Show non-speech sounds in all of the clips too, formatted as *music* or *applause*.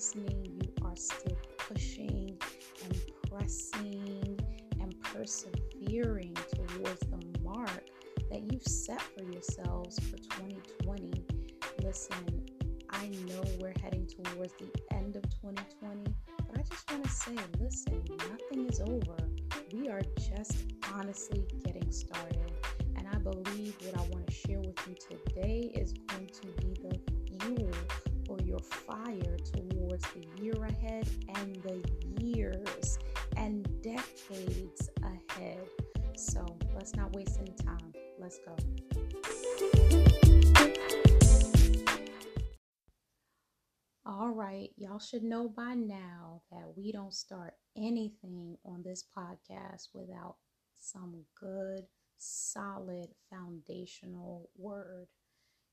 listening, you are still pushing and pressing and persevering towards the mark that you've set for yourselves for 2020. Listen, I know we're heading towards the end of 2020, but I just want to say listen, nothing is over. We are just honestly getting started. And I believe what I want to share with you today is going to be the fuel your fire towards the year ahead and the years and decades ahead. So let's not waste any time. Let's go. All right, y'all should know by now that we don't start anything on this podcast without some good, solid, foundational word.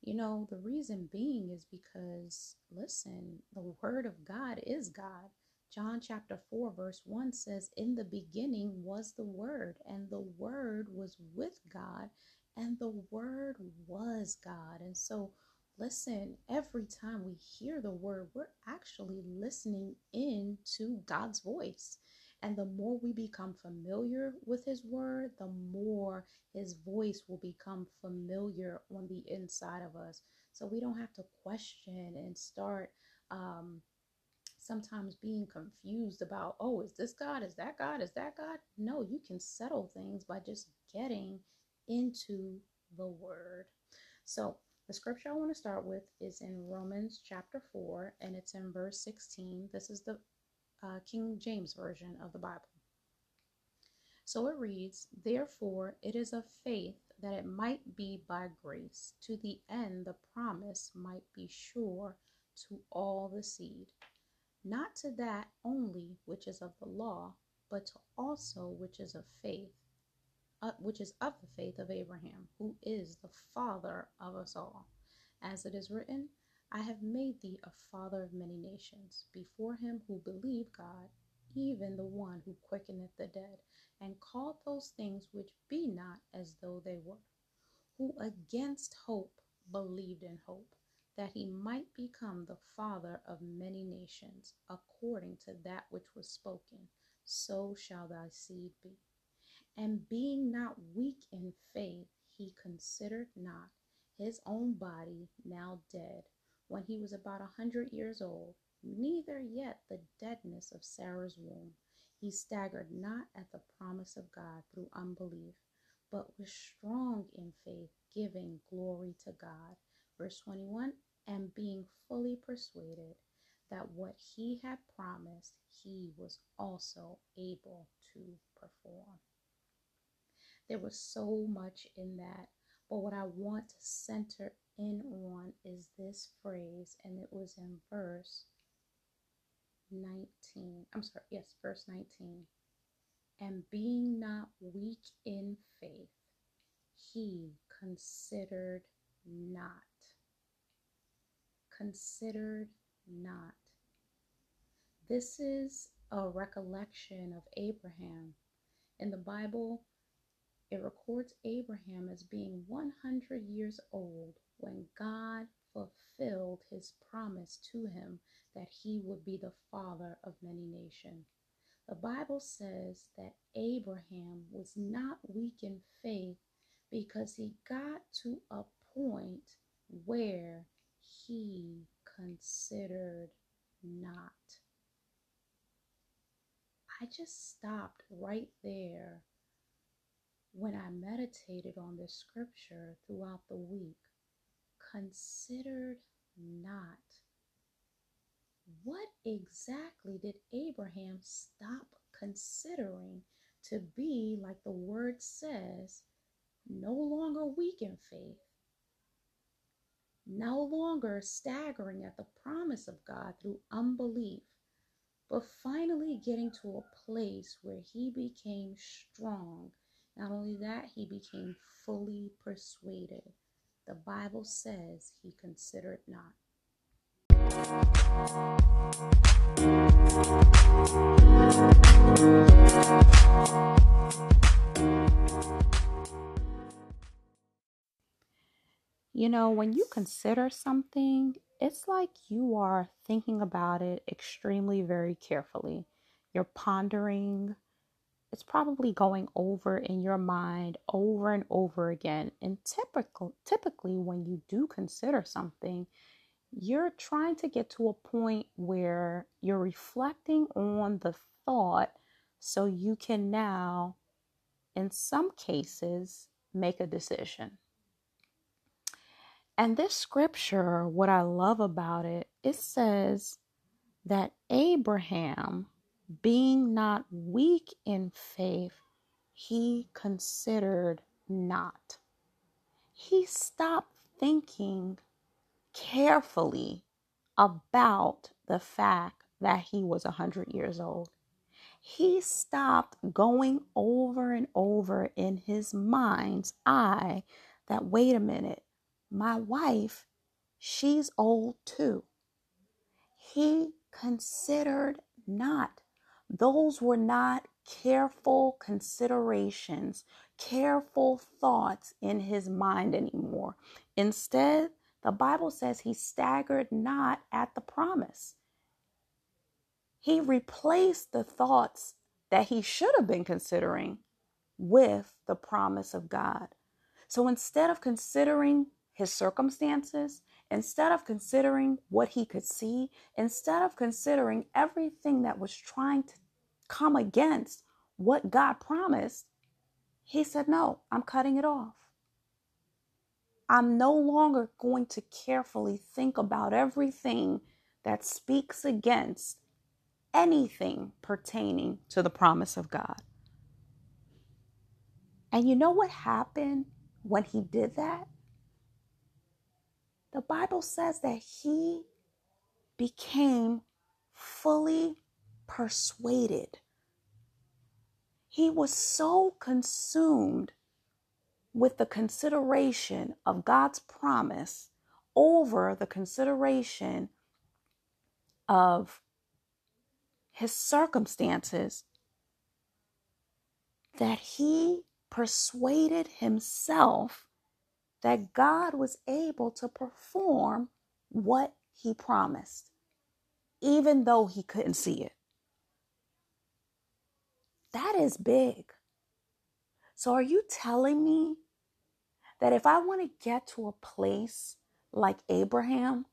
You know, the reason being is because, listen, the word of God is God. John chapter 4, verse 1 says, In the beginning was the Word, and the Word was with God, and the Word was God. And so, listen, every time we hear the Word, we're actually listening in to God's voice. And the more we become familiar with His Word, the more His voice will become familiar on the inside of us. So we don't have to question and start um, sometimes being confused about, oh, is this God? Is that God? Is that God? No, you can settle things by just getting into the Word. So, the scripture I want to start with is in Romans chapter 4, and it's in verse 16. This is the uh, King James Version of the Bible. So it reads, Therefore it is of faith that it might be by grace, to the end the promise might be sure to all the seed not to that only which is of the law, but to also which is of faith, uh, which is of the faith of Abraham, who is the father of us all. As it is written, I have made thee a father of many nations, before him who believed God, even the one who quickeneth the dead, and called those things which be not as though they were, who against hope believed in hope that he might become the father of many nations, according to that which was spoken, so shall thy seed be. And being not weak in faith, he considered not his own body now dead, when he was about a hundred years old, neither yet the deadness of Sarah's womb. He staggered not at the promise of God through unbelief, but was strong in faith, giving glory to God. Verse 21 and being fully persuaded that what he had promised, he was also able to perform. There was so much in that, but what I want to center in on is this phrase, and it was in verse 19. I'm sorry, yes, verse 19. And being not weak in faith, he considered not considered not. This is a recollection of Abraham. In the Bible, it records Abraham as being 100 years old when God fulfilled his promise to him that he would be the father of many nations. The Bible says that Abraham was not weak in faith because he got to a point where he considered not. I just stopped right there when I meditated on this scripture throughout the week. Considered not. What exactly did Abraham stop considering to be, like the word says, no longer weak in faith, no longer staggering at the promise of God through unbelief, but finally getting to a place where he became strong. Not only that, he became fully persuaded. The Bible says he considered not. You know, when you consider something, it's like you are thinking about it extremely, very carefully. You're pondering, it's probably going over in your mind over and over again. And typical, typically, when you do consider something, you're trying to get to a point where you're reflecting on the thought so you can now, in some cases, make a decision. And this scripture, what I love about it, it says that Abraham, being not weak in faith, he considered not. He stopped thinking carefully about the fact that he was 100 years old. He stopped going over and over in his mind's eye that, wait a minute, my wife, she's old too. He considered not. Those were not careful considerations, careful thoughts in his mind anymore. Instead, the Bible says he staggered not at the promise. He replaced the thoughts that he should have been considering with the promise of God. So instead of considering his circumstances, instead of considering what he could see, instead of considering everything that was trying to come against what God promised, he said, No, I'm cutting it off. I'm no longer going to carefully think about everything that speaks against anything pertaining to the promise of God. And you know what happened when he did that? The Bible says that he became fully persuaded. He was so consumed with the consideration of God's promise over the consideration of his circumstances that he persuaded himself that God was able to perform what he promised, even though he couldn't see it. That is big. So, are you telling me that if I want to get to a place like Abraham,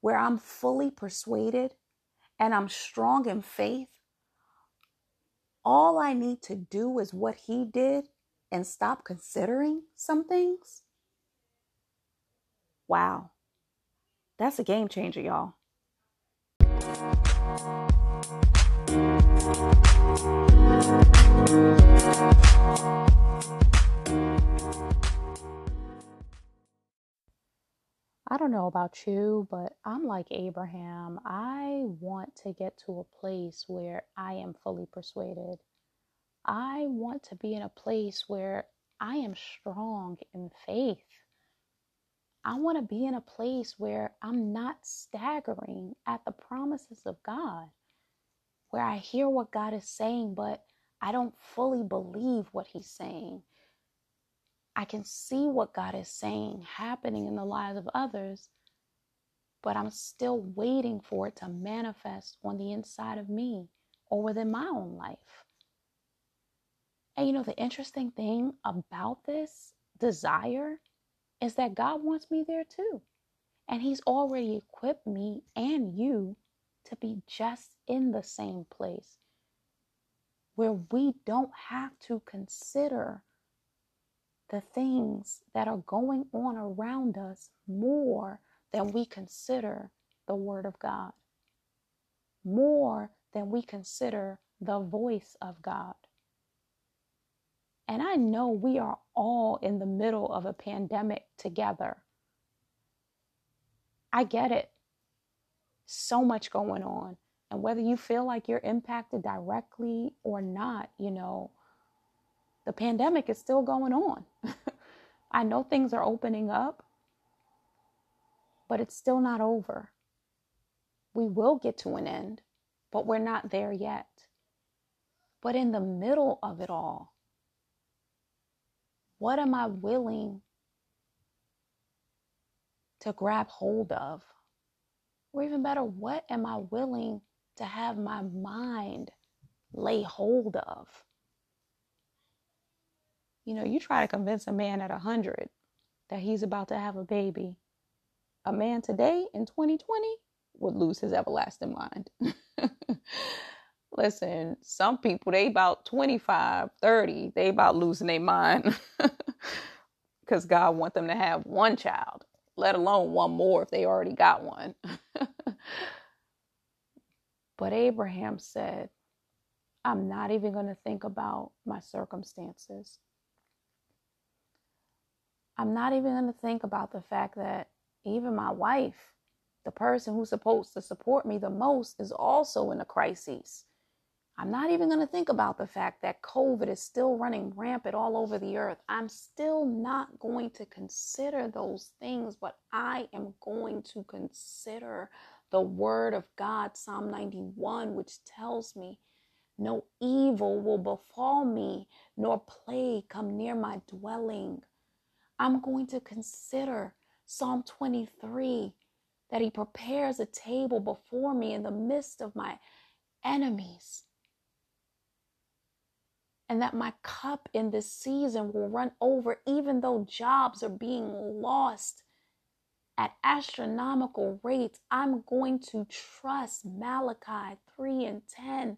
where I'm fully persuaded and I'm strong in faith, all I need to do is what he did and stop considering some things? Wow. That's a game changer, y'all. I don't know about you, but I'm like Abraham. I want to get to a place where I am fully persuaded. I want to be in a place where I am strong in faith. I want to be in a place where I'm not staggering at the promises of God, where I hear what God is saying, but I don't fully believe what He's saying. I can see what God is saying happening in the lives of others, but I'm still waiting for it to manifest on the inside of me or within my own life. And you know, the interesting thing about this desire is that God wants me there too. And He's already equipped me and you to be just in the same place where we don't have to consider the things that are going on around us more than we consider the Word of God, more than we consider the voice of God. And I know we are all in the middle of a pandemic together. I get it. So much going on. And whether you feel like you're impacted directly or not, you know, the pandemic is still going on. *laughs* I know things are opening up, but it's still not over. We will get to an end, but we're not there yet. But in the middle of it all, what am I willing to grab hold of? Or even better, what am I willing to have my mind lay hold of? You know, you try to convince a man at 100 that he's about to have a baby. A man today in 2020 would lose his everlasting mind. *laughs* Listen, some people, they about 25, 30, they about losing their mind *laughs* because God want them to have one child, let alone one more if they already got one. *laughs* but Abraham said, I'm not even going to think about my circumstances. I'm not even going to think about the fact that even my wife, the person who's supposed to support me the most, is also in a crisis. I'm not even going to think about the fact that COVID is still running rampant all over the earth. I'm still not going to consider those things, but I am going to consider the word of God, Psalm 91, which tells me, No evil will befall me, nor plague come near my dwelling. I'm going to consider Psalm 23 that He prepares a table before me in the midst of my enemies and that my cup in this season will run over, even though jobs are being lost at astronomical rates. I'm going to trust Malachi 3 and 10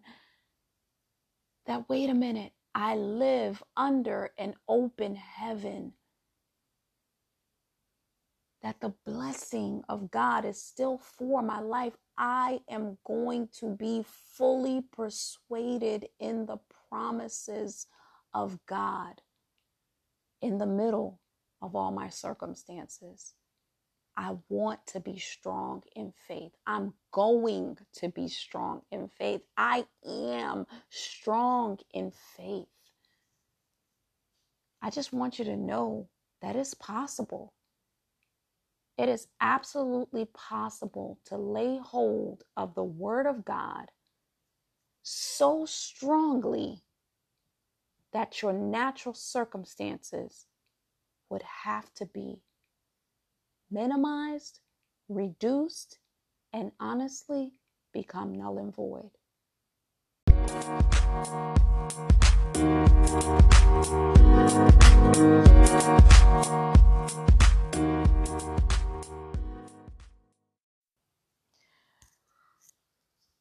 that, wait a minute, I live under an open heaven. That the blessing of God is still for my life. I am going to be fully persuaded in the promises of God in the middle of all my circumstances. I want to be strong in faith. I'm going to be strong in faith. I am strong in faith. I just want you to know that it's possible. It is absolutely possible to lay hold of the Word of God so strongly that your natural circumstances would have to be minimized, reduced, and honestly become null and void.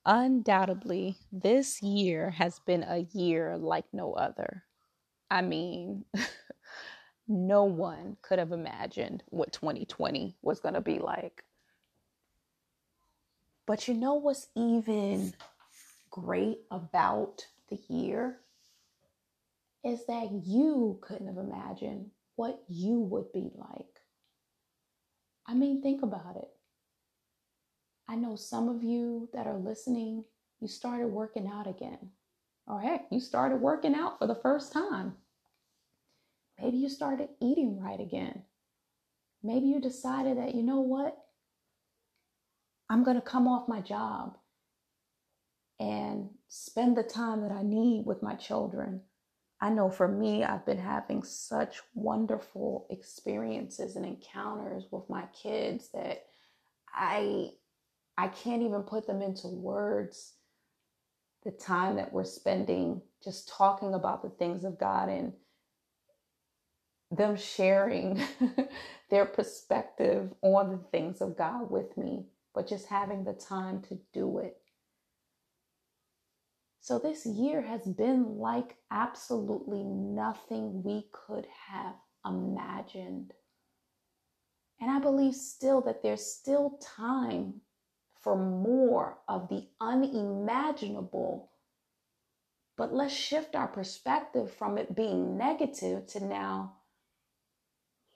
Undoubtedly, this year has been a year like no other. I mean, *laughs* no one could have imagined what 2020 was going to be like. But you know what's even great about the year? Is that you couldn't have imagined what you would be like. I mean, think about it. I know some of you that are listening, you started working out again. Or heck, you started working out for the first time. Maybe you started eating right again. Maybe you decided that, you know what? I'm going to come off my job and spend the time that I need with my children. I know for me, I've been having such wonderful experiences and encounters with my kids that I I can't even put them into words. The time that we're spending just talking about the things of God and them sharing *laughs* their perspective on the things of God with me, but just having the time to do it. So, this year has been like absolutely nothing we could have imagined. And I believe still that there's still time for more of the unimaginable. But let's shift our perspective from it being negative to now,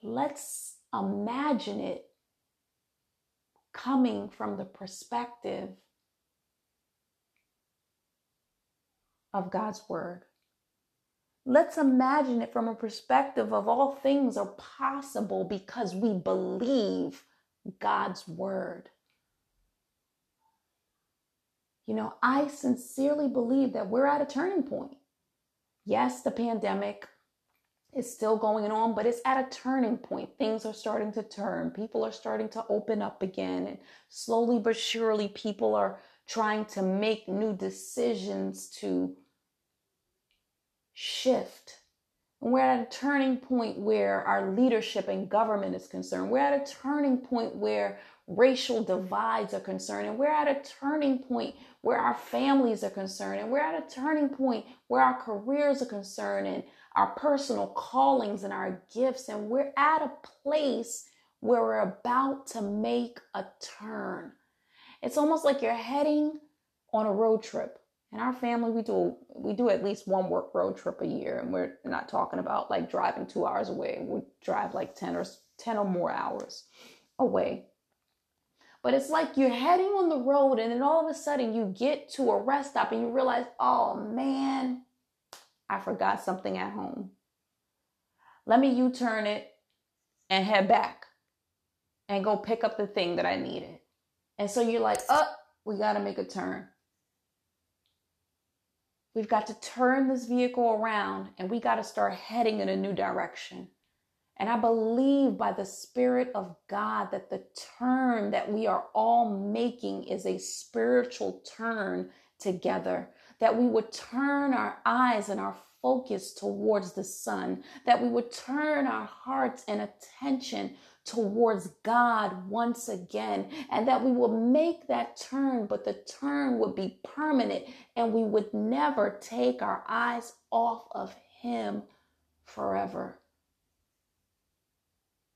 let's imagine it coming from the perspective of God's Word. Let's imagine it from a perspective of all things are possible because we believe God's Word. You know, I sincerely believe that we're at a turning point. Yes, the pandemic is still going on, but it's at a turning point. Things are starting to turn. People are starting to open up again. And slowly but surely, people are trying to make new decisions to shift. And we're at a turning point where our leadership and government is concerned. We're at a turning point where racial divides are concerned. And we're at a turning point where our families are concerned. And we're at a turning point where our careers are concerned and our personal callings and our gifts. And we're at a place where we're about to make a turn. It's almost like you're heading on a road trip. In our family, we do we do at least one work road trip a year, and we're not talking about like driving two hours away. We drive like ten or ten or more hours away. But it's like you're heading on the road, and then all of a sudden you get to a rest stop, and you realize, oh man, I forgot something at home. Let me U turn it and head back and go pick up the thing that I needed. And so you're like, oh, we got to make a turn. We've got to turn this vehicle around and we got to start heading in a new direction. And I believe by the Spirit of God that the turn that we are all making is a spiritual turn together. That we would turn our eyes and our focus towards the sun, that we would turn our hearts and attention towards God once again, and that we will make that turn, but the turn would be permanent and we would never take our eyes off of Him forever.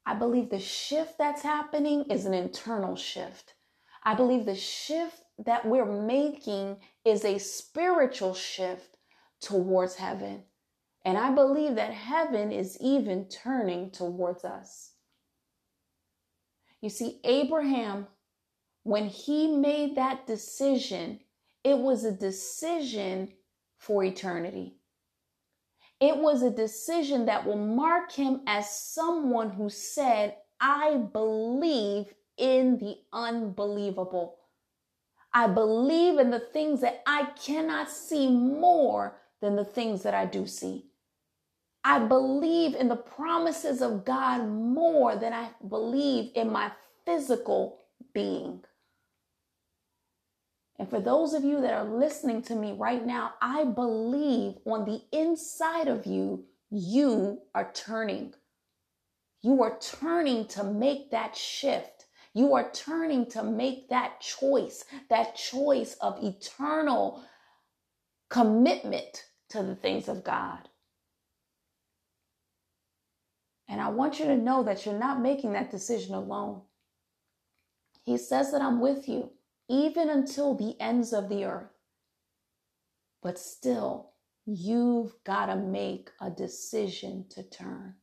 I believe the shift that's happening is an internal shift. I believe the shift that we're making is a spiritual shift towards heaven. And I believe that heaven is even turning towards us. You see, Abraham, when he made that decision, it was a decision for eternity. It was a decision that will mark him as someone who said, I believe in the unbelievable. I believe in the things that I cannot see more than the things that I do see. I believe in the promises of God more than I believe in my physical being. And for those of you that are listening to me right now, I believe on the inside of you, you are turning. You are turning to make that shift. You are turning to make that choice, that choice of eternal commitment to the things of God. And I want you to know that you're not making that decision alone. He says that I'm with you even until the ends of the earth. But still, you've got to make a decision to turn.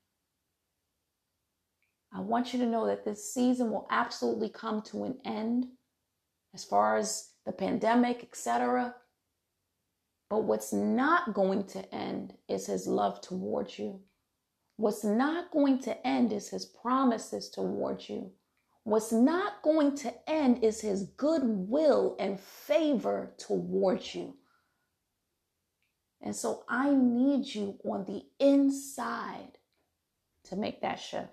I want you to know that this season will absolutely come to an end as far as the pandemic, etc. But what's not going to end is his love towards you. What's not going to end is his promises towards you. What's not going to end is his goodwill and favor towards you. And so I need you on the inside to make that shift.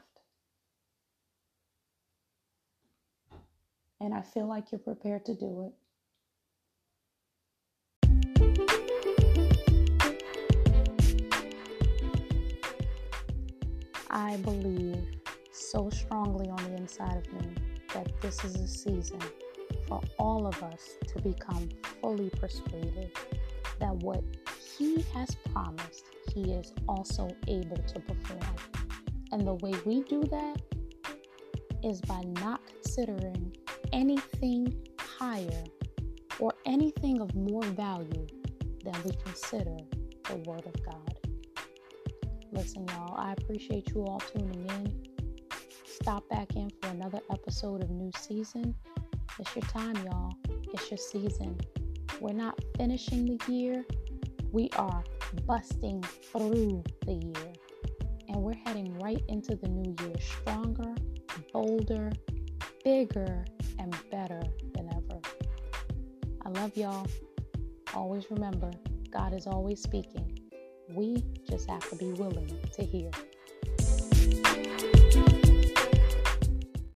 And I feel like you're prepared to do it. I believe so strongly on the inside of me that this is a season for all of us to become fully persuaded that what He has promised, He is also able to perform. And the way we do that is by not considering anything higher or anything of more value than we consider the Word of God. Listen, y'all, I appreciate you all tuning in. Stop back in for another episode of New Season. It's your time, y'all. It's your season. We're not finishing the year, we are busting through the year. And we're heading right into the new year stronger, bolder, bigger, and better than ever. I love y'all. Always remember, God is always speaking We just have to be willing to hear.